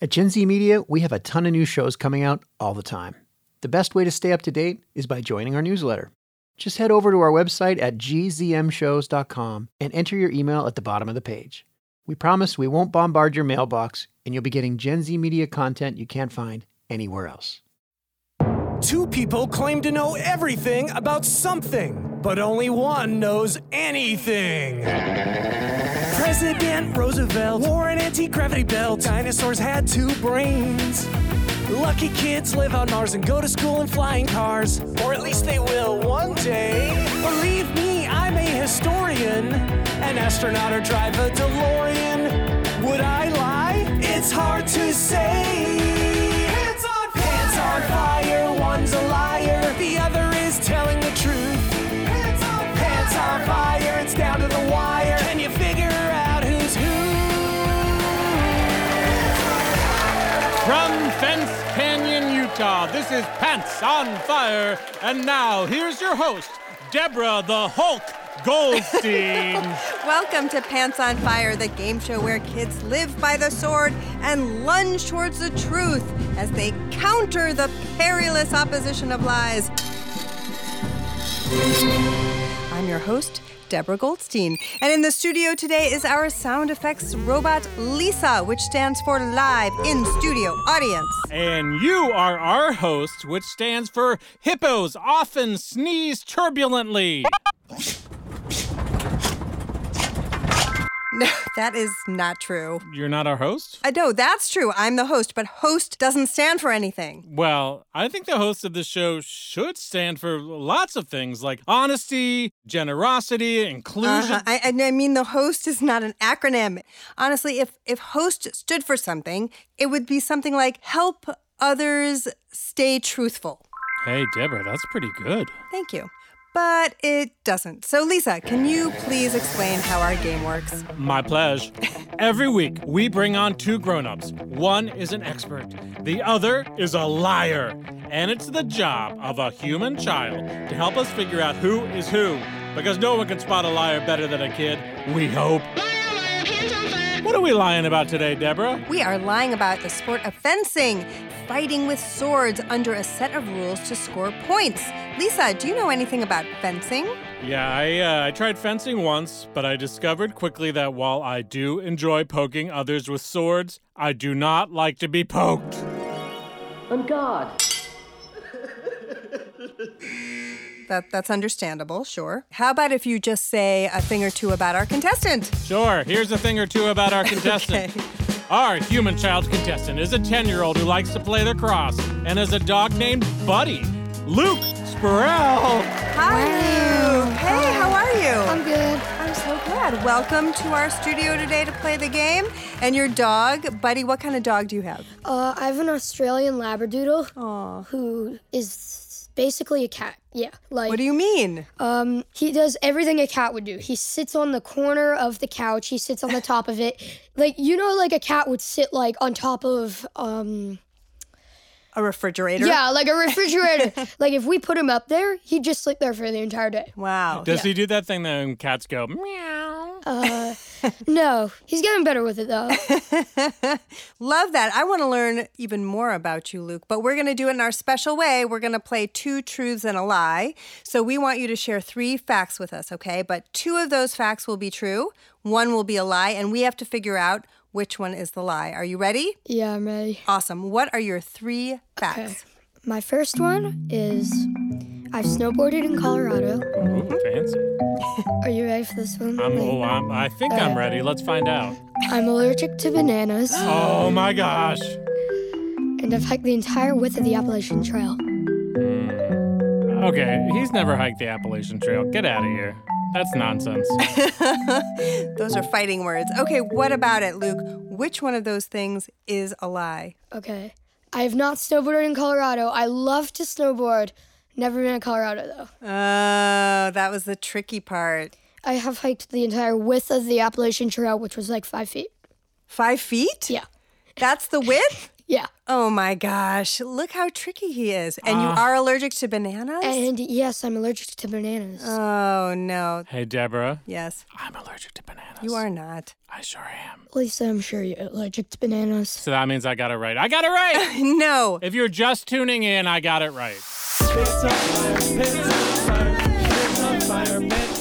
At Gen Z Media, we have a ton of new shows coming out all the time. The best way to stay up to date is by joining our newsletter. Just head over to our website at gzmshows.com and enter your email at the bottom of the page. We promise we won't bombard your mailbox, and you'll be getting Gen Z media content you can't find anywhere else. Two people claim to know everything about something, but only one knows anything. President Roosevelt wore an anti gravity belt. Dinosaurs had two brains. Lucky kids live on Mars and go to school in flying cars. Or at least they will one day. Believe me, I'm a historian. An astronaut or drive a DeLorean. Would I lie? It's hard to say. Pants on fire. Pants on fire. One's a liar. The other this is Pants on Fire. And now, here's your host, Deborah the Hulk Goldstein. Welcome to Pants on Fire, the game show where kids live by the sword and lunge towards the truth as they counter the perilous opposition of lies. I'm your host, Deborah Goldstein. And in the studio today is our sound effects robot, Lisa, which stands for Live in Studio Audience. and you are our host, which stands for Hippos Often Sneeze Turbulently. No, that is not true. You're not our host? I know that's true. I'm the host, but host doesn't stand for anything. Well, I think the host of the show should stand for lots of things like honesty, generosity, inclusion. Uh-huh. I, I mean, the host is not an acronym. Honestly, if if host stood for something, it would be something like help others stay truthful. Hey, Deborah, that's pretty good. Thank you. But it doesn't. So, Lisa, can you please explain how our game works? My pleasure. Every week, we bring on two grown-ups. One is an expert, the other is a liar. And it's the job of a human child to help us figure out who is who. Because no one can spot a liar better than a kid, we hope. What are we lying about today, Deborah? We are lying about the sport of fencing, fighting with swords under a set of rules to score points. Lisa, do you know anything about fencing? Yeah, I, uh, I tried fencing once, but I discovered quickly that while I do enjoy poking others with swords, I do not like to be poked. On guard. That, that's understandable, sure. How about if you just say a thing or two about our contestant? Sure, here's a thing or two about our contestant. Our human child contestant is a 10 year old who likes to play lacrosse and has a dog named Buddy. Luke Spurrell. Hi, Luke. Hey, how are you? I'm good. I'm so glad. Welcome to our studio today to play the game. And your dog, Buddy, what kind of dog do you have? Uh, I have an Australian Labradoodle Aw. who is basically a cat. Yeah, like What do you mean? um, he does everything a cat would do. He sits on the corner of the couch. He sits on the top of it, like you know, like a cat would sit like on top of um, A refrigerator? yeah, like a refrigerator. like if we put him up there, he'd just sleep there for the entire day. Wow. Does he do that thing that when cats go meow? Uh, no, he's getting better with it though. Love that. I want to learn even more about you, Luke, but we're going to do it in our special way. We're going to play two truths and a lie. So we want you to share three facts with us, okay? But two of those facts will be true, one will be a lie, and we have to figure out which one is the lie. Are you ready? Yeah, I'm ready. Awesome. What are your three facts? Okay. My first one is I've snowboarded in Colorado. Mm-hmm. Ooh, fancy. Are you ready for this one? I'm, oh, I'm, I think I'm uh, ready. Let's find out. I'm allergic to bananas, Oh my gosh. and I've hiked the entire width of the Appalachian Trail. Hmm. Okay, he's never hiked the Appalachian Trail. Get out of here. That's nonsense. Those are fighting words. Okay, what about it, Luke? Which one of those things is a lie? Okay. I have not snowboarded in Colorado. I love to snowboard. Never been to Colorado though. Oh, that was the tricky part. I have hiked the entire width of the Appalachian Trail, which was like five feet. Five feet? Yeah. That's the width? Yeah. Oh my gosh. Look how tricky he is. And you ah. are allergic to bananas? And yes, I'm allergic to bananas. oh no. Hey, Deborah. Yes. I'm allergic to bananas. You are not. I sure am. Lisa, I'm sure you're allergic to bananas. So that means I got it right. I got it right. No. if you're just tuning in, I got it right.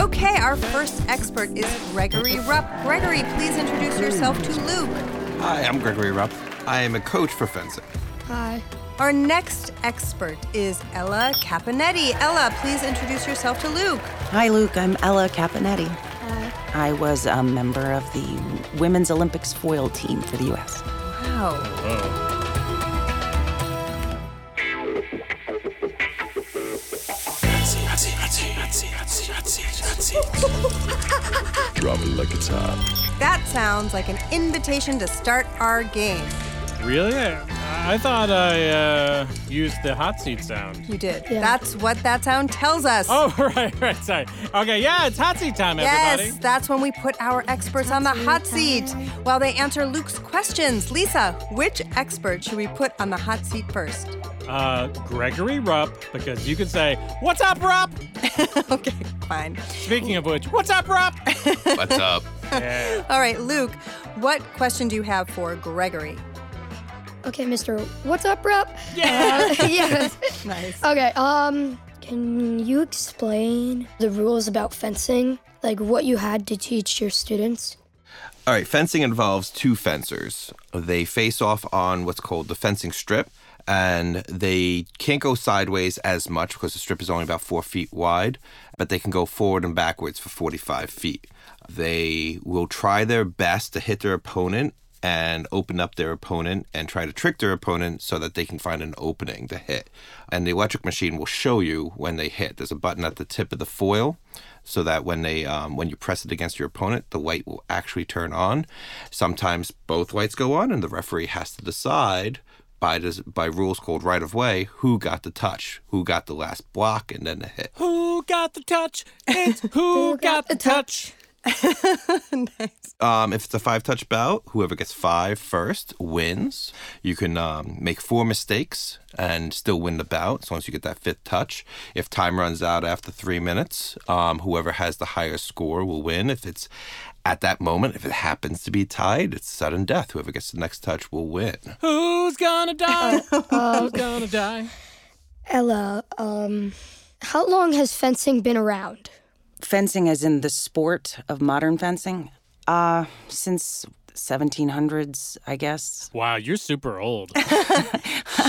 Okay, our first expert is Gregory Rupp. Gregory, please introduce yourself to Luke. Hi, I'm Gregory Rupp. I am a coach for fencing. Hi. Our next expert is Ella Capinetti. Ella, please introduce yourself to Luke. Hi, Luke. I'm Ella Capinetti. Hi. I was a member of the Women's Olympics foil team for the U.S. Wow. Drop it like it's hot. That sounds like an invitation to start our game. Really? I, I thought I uh, used the hot seat sound. You did. Yeah. That's what that sound tells us. Oh, right, right, sorry. Okay, yeah, it's hot seat time, everybody. Yes, that's when we put our experts on the hot seat while they answer Luke's questions. Lisa, which expert should we put on the hot seat first? Uh, Gregory Rupp, because you can say, What's up, Rupp? okay, fine. Speaking of which, what's up, Rupp? What's up? yeah. All right, Luke, what question do you have for Gregory? Okay, Mr. What's up, Rupp? Yeah. Uh, yes. Nice. Okay, um, can you explain the rules about fencing? Like what you had to teach your students? All right, fencing involves two fencers. They face off on what's called the fencing strip, and they can't go sideways as much because the strip is only about four feet wide, but they can go forward and backwards for 45 feet. They will try their best to hit their opponent and open up their opponent and try to trick their opponent so that they can find an opening to hit. And the electric machine will show you when they hit. There's a button at the tip of the foil so that when they um, when you press it against your opponent, the light will actually turn on. Sometimes both lights go on, and the referee has to decide by des- by rules called right of way who got the touch, who got the last block, and then the hit. Who got the touch? It's who got the touch? Um, if it's a five touch bout, whoever gets five first wins. You can um, make four mistakes and still win the bout as long as you get that fifth touch. If time runs out after three minutes, um, whoever has the higher score will win. If it's at that moment, if it happens to be tied, it's sudden death. Whoever gets the next touch will win. Who's gonna die? Who's gonna die? Ella, um, how long has fencing been around? Fencing, as in the sport of modern fencing, uh, since 1700s, I guess. Wow, you're super old.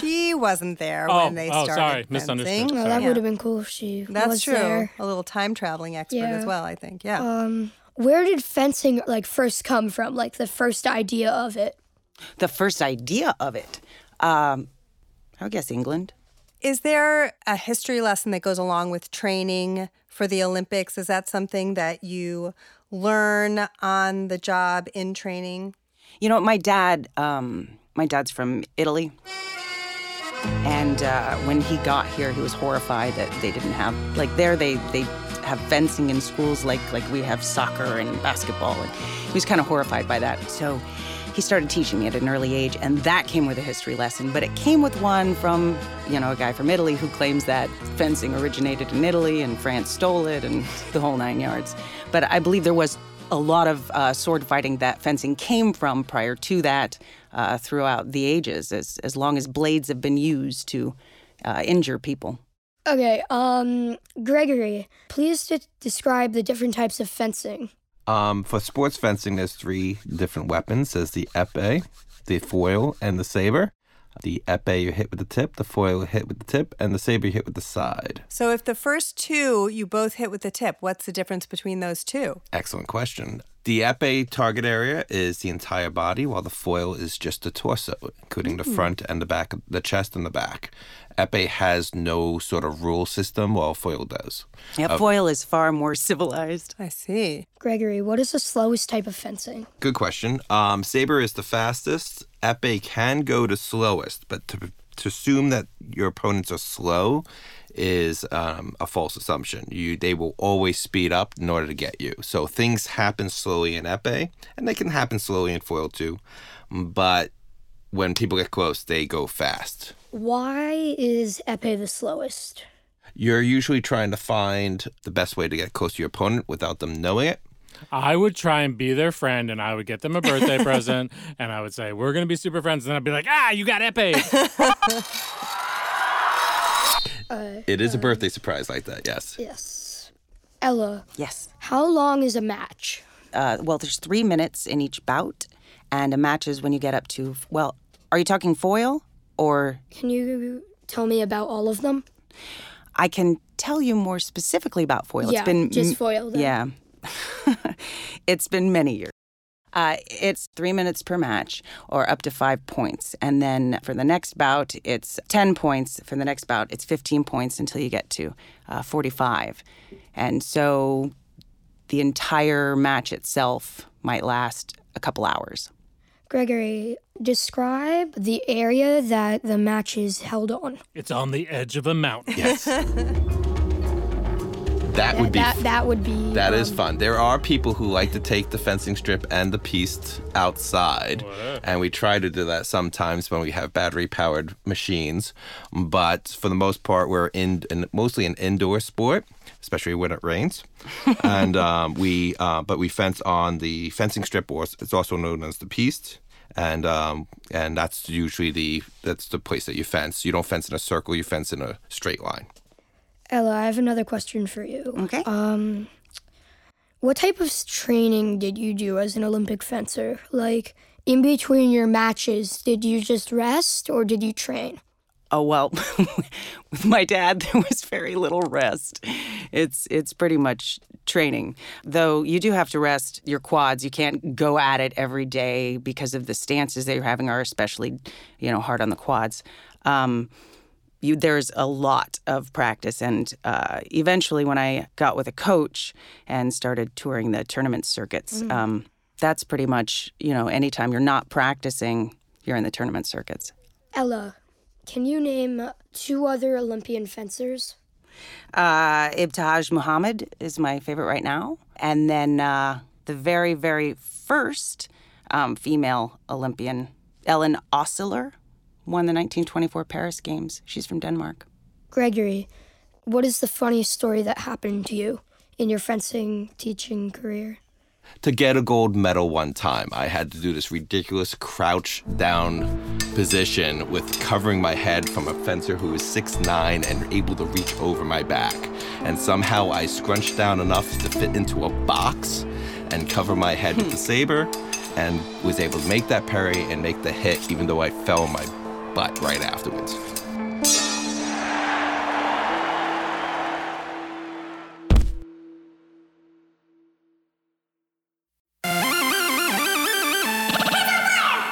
She wasn't there Oh, when they oh, started. sorry, fencing. misunderstood. Oh, Sorry. that Yeah. would have been cool if she That's was true. there. A little time traveling expert as well, I think. Yeah. Um, where did fencing like first come from? Like the first idea of it? The first idea of it, um, I would guess England. Is there a history lesson that goes along with training for the Olympics? Is that something that you learn on the job in training? You know, my dad, um, my dad's from Italy. And uh, when he got here, he was horrified that they didn't have like there they they have fencing in schools like like we have soccer and basketball, and he was kind of horrified by that. So he started teaching me at an early age, and that came with a history lesson. But it came with one from you know a guy from Italy who claims that fencing originated in Italy and France stole it and the whole nine yards. But I believe there was a lot of uh, sword fighting that fencing came from prior to that uh, throughout the ages, as, as long as blades have been used to uh, injure people. Okay, um, Gregory, please de- describe the different types of fencing. Um, for sports fencing, there's three different weapons. There's the epee, the foil, and the saber. The epee you hit with the tip, the foil you hit with the tip, and the saber you hit with the side. So if the first two you both hit with the tip, what's the difference between those two? Excellent question. The epee target area is the entire body, while the foil is just the torso, including the front and the back, of the chest and the back. Epee has no sort of rule system, while foil does. Yeah, foil is far more civilized. I see. Gregory, what is the slowest type of fencing? Good question. Um, saber is the fastest. Epee can go to slowest, but to, to assume that your opponents are slow is um, a false assumption. You they will always speed up in order to get you. So things happen slowly in epee, and they can happen slowly in foil too. But when people get close, they go fast. Why is epee the slowest? You're usually trying to find the best way to get close to your opponent without them knowing it. I would try and be their friend and I would get them a birthday present and I would say, We're going to be super friends. And I'd be like, Ah, you got epee. It is a birthday surprise like that, yes. Yes. Ella, Yes. how long is a match? Uh, well, there's three minutes in each bout, and a match is when you get up to. Well, are you talking foil or? Can you tell me about all of them? I can tell you more specifically about foil. yeah, it's been just foil. Then. Yeah. it's been many years. Uh, it's three minutes per match or up to five points. And then for the next bout, it's 10 points. For the next bout, it's 15 points until you get to uh, 45. And so the entire match itself might last a couple hours. Gregory, describe the area that the match is held on. it's on the edge of a mountain. Yes. that would be that, that would be. That is um, fun. There are people who like to take the fencing strip and the piste outside, and we try to do that sometimes when we have battery-powered machines. But for the most part, we're in, in mostly an indoor sport, especially when it rains. and um, we, uh, but we fence on the fencing strip, or it's also known as the piste. And um, and that's usually the that's the place that you fence. You don't fence in a circle. You fence in a straight line. Ella, I have another question for you. Okay. Um, what type of training did you do as an Olympic fencer? Like, in between your matches, did you just rest or did you train? Oh well, with my dad there was very little rest. It's it's pretty much training. Though you do have to rest your quads. You can't go at it every day because of the stances that you're having are especially, you know, hard on the quads. Um, you, there's a lot of practice, and uh, eventually, when I got with a coach and started touring the tournament circuits, um, that's pretty much you know anytime you're not practicing, you're in the tournament circuits. Ella, can you name two other Olympian fencers? Uh, Ibtihaj Muhammad is my favorite right now. And then uh, the very, very first um, female Olympian, Ellen Osiier, won the 1924 Paris Games. She's from Denmark. Gregory, what is the funniest story that happened to you in your fencing teaching career? to get a gold medal one time, I had to do this ridiculous crouch down position with covering my head from a fencer who was 6'9 and able to reach over my back. And somehow I scrunched down enough to fit into a box and cover my head with hmm. the saber and was able to make that parry and make the hit even though I fell on my butt right afterwards.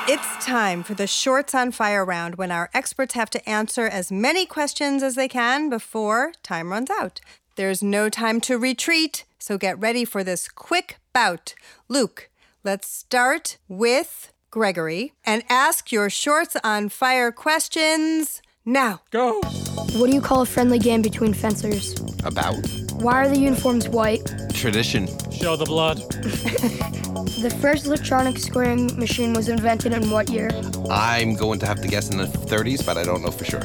It's time for the Shorts on Fire round when our experts have to answer as many questions as they can before time runs out. There's no time to retreat, so get ready for this quick bout. Luke, let's start with Gregory and ask your Shorts on Fire questions now. Go. What do you call a friendly game between fencers? About Why are the uniforms white? tradition, Show the blood. The first electronic scoring machine was invented in what year? I'm going to have to guess in the 30s, but I don't know for sure.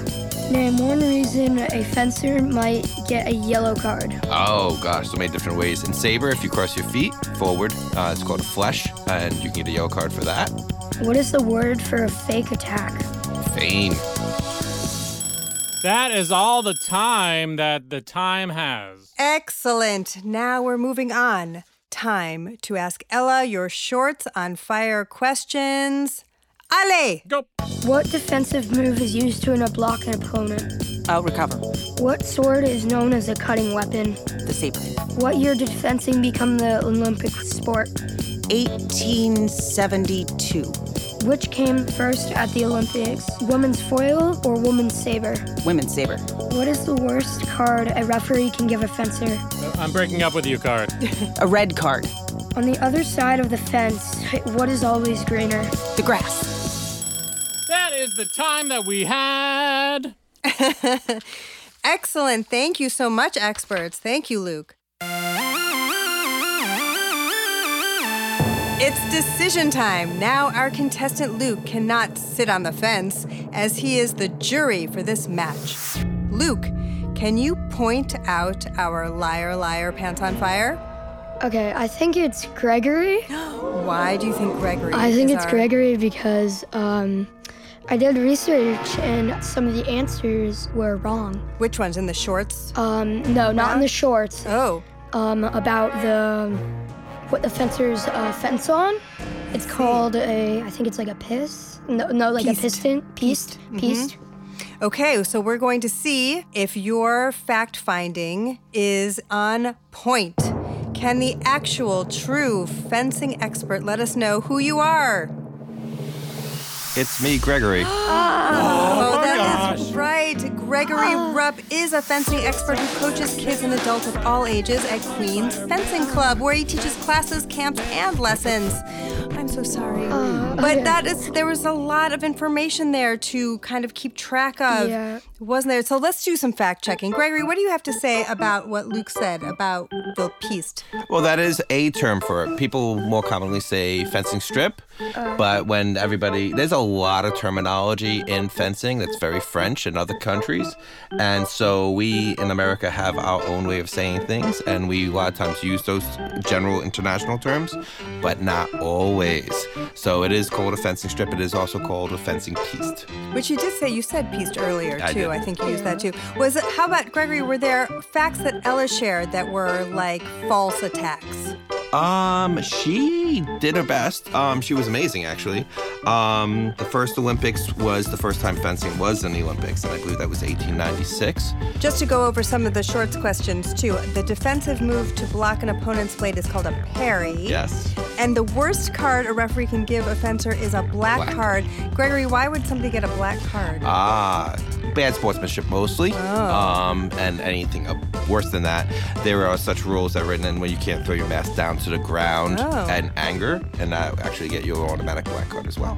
Name one reason a fencer might get a yellow card. Oh gosh, so many different ways. In saber, if you cross your feet forward, uh, it's called a flèche, and you can get a yellow card for that. What is the word for a fake attack? Feint. That is all the time that the time has. Excellent. Now we're moving on. Time to ask Ella your Shorts on Fire questions. Ale! Go. What defensive move is used to block an opponent? I'll recover. What sword is known as a cutting weapon? The saber. What year did fencing become the Olympic sport? 1872. Which came first at the Olympics? Women's foil or women's saber? Women's saber. What is the worst card a referee can give a fencer? I'm breaking up with you, card. A red card. On the other side of the fence, what is always greener? The grass. That is the time that we had. Excellent. Thank you so much, experts. Thank you, Luke. It's decision time. Now, our contestant Luke cannot sit on the fence as he is the jury for this match. Luke, can you point out our liar, liar, pants on fire? Okay, I think it's Gregory. Why do you think Gregory? I think it's our- Gregory because um, I did research and some of the answers were wrong. Which ones in the shorts? Um, no, not in the shorts. Oh, Um, about the what the fencers uh, fence on. It's called a. I think it's like a piss. No, no, like Piste. a piston. Piste. Piste. okay. So we're going to see if your fact finding is on point. Can the actual, true fencing expert let us know who you are? It's me, Gregory. Oh, my that is gosh. right. Gregory ah. Rupp is a fencing expert who coaches kids and adults of all ages at Queen's Fencing Club, where he teaches classes, camps, and lessons. I'm so sorry. Oh, but okay. that is there was a lot of information there to kind of keep track of. Yeah. Wasn't there? So let's do some fact checking. Gregory, what do you have to say about what Luke said about the piste? Well, that is a term for it. People more commonly say fencing strip, uh. but when everybody, there's a lot of terminology in fencing that's very French in other countries. And so we in America have our own way of saying things, and we a lot of times use those general international terms, but not always. So it is called a fencing strip. It is also called a fencing piste. Which you did say you said piste earlier I too. did. I think you used that too. Was it? How about Gregory? Were there facts that Ella shared that were like false attacks? Um, she did her best. Um, she was amazing actually. Um, the first Olympics was the first time fencing was in the Olympics, and I believe that was 1896. Just to go over some of the shorts questions too. The defensive move to block an opponent's blade is called a parry. Yes. And the worst card a referee can give a fencer is a black, Black. card. Gregory, why would somebody get a black card? Ah, bad sportsmanship mostly. Um, and anything worse than that, there are such rules that are written in where you can't throw your mask down to the ground Oh. and anger, and that actually get you an automatic black card as well.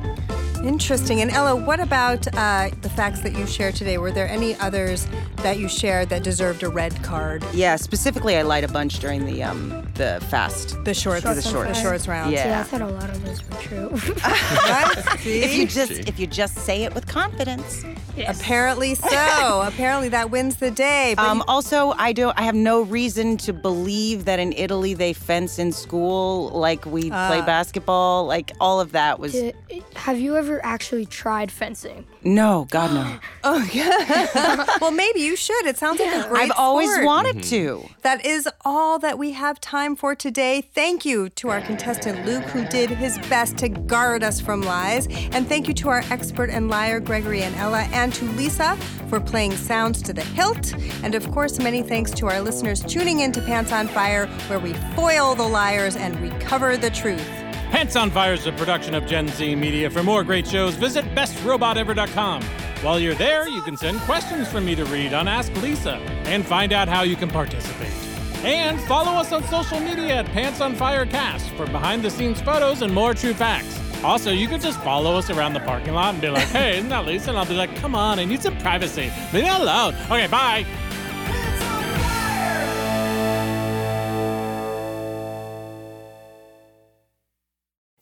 Interesting. And Ella, what about uh, the facts that you shared today? Were there any others that you shared that deserved a red card? Yeah, specifically, I lied a bunch during the um the fast. The shorts, The shorts. the shorts round. Yeah. Yeah, I thought a lot of those were true. See? If you just if you just say it with confidence. Apparently so. Apparently that wins the day. But Um, also, I do. I have no reason to believe that in Italy they fence in school like we play basketball. Like all of that was Did- Have you ever actually tried fencing? no, God no. Oh, yeah. well, maybe you should. It sounds like a great I've always sport. wanted mm-hmm. to. That is all that we have time for today. Thank you to our contestant Luke, who did his best to guard us from lies. And thank you to our expert and liar, Gregory and Ella, and to Lisa for playing sounds to the hilt. And of course, many thanks to our listeners tuning in to Pants on Fire, where we foil the liars and recover the truth. Pants on Fire is a production of Gen Z Media. For more great shows, visit bestrobotever.com. While you're there, you can send questions for me to read on Ask Lisa and find out how you can participate. And follow us on social media at Pants on Fire Cast for behind the scenes photos and more true facts. Also, you can just follow us around the parking lot and be like, hey, isn't that Lisa? And I'll be like, come on, I need some privacy. Leave me alone. Okay, bye.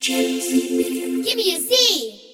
Give me a Z.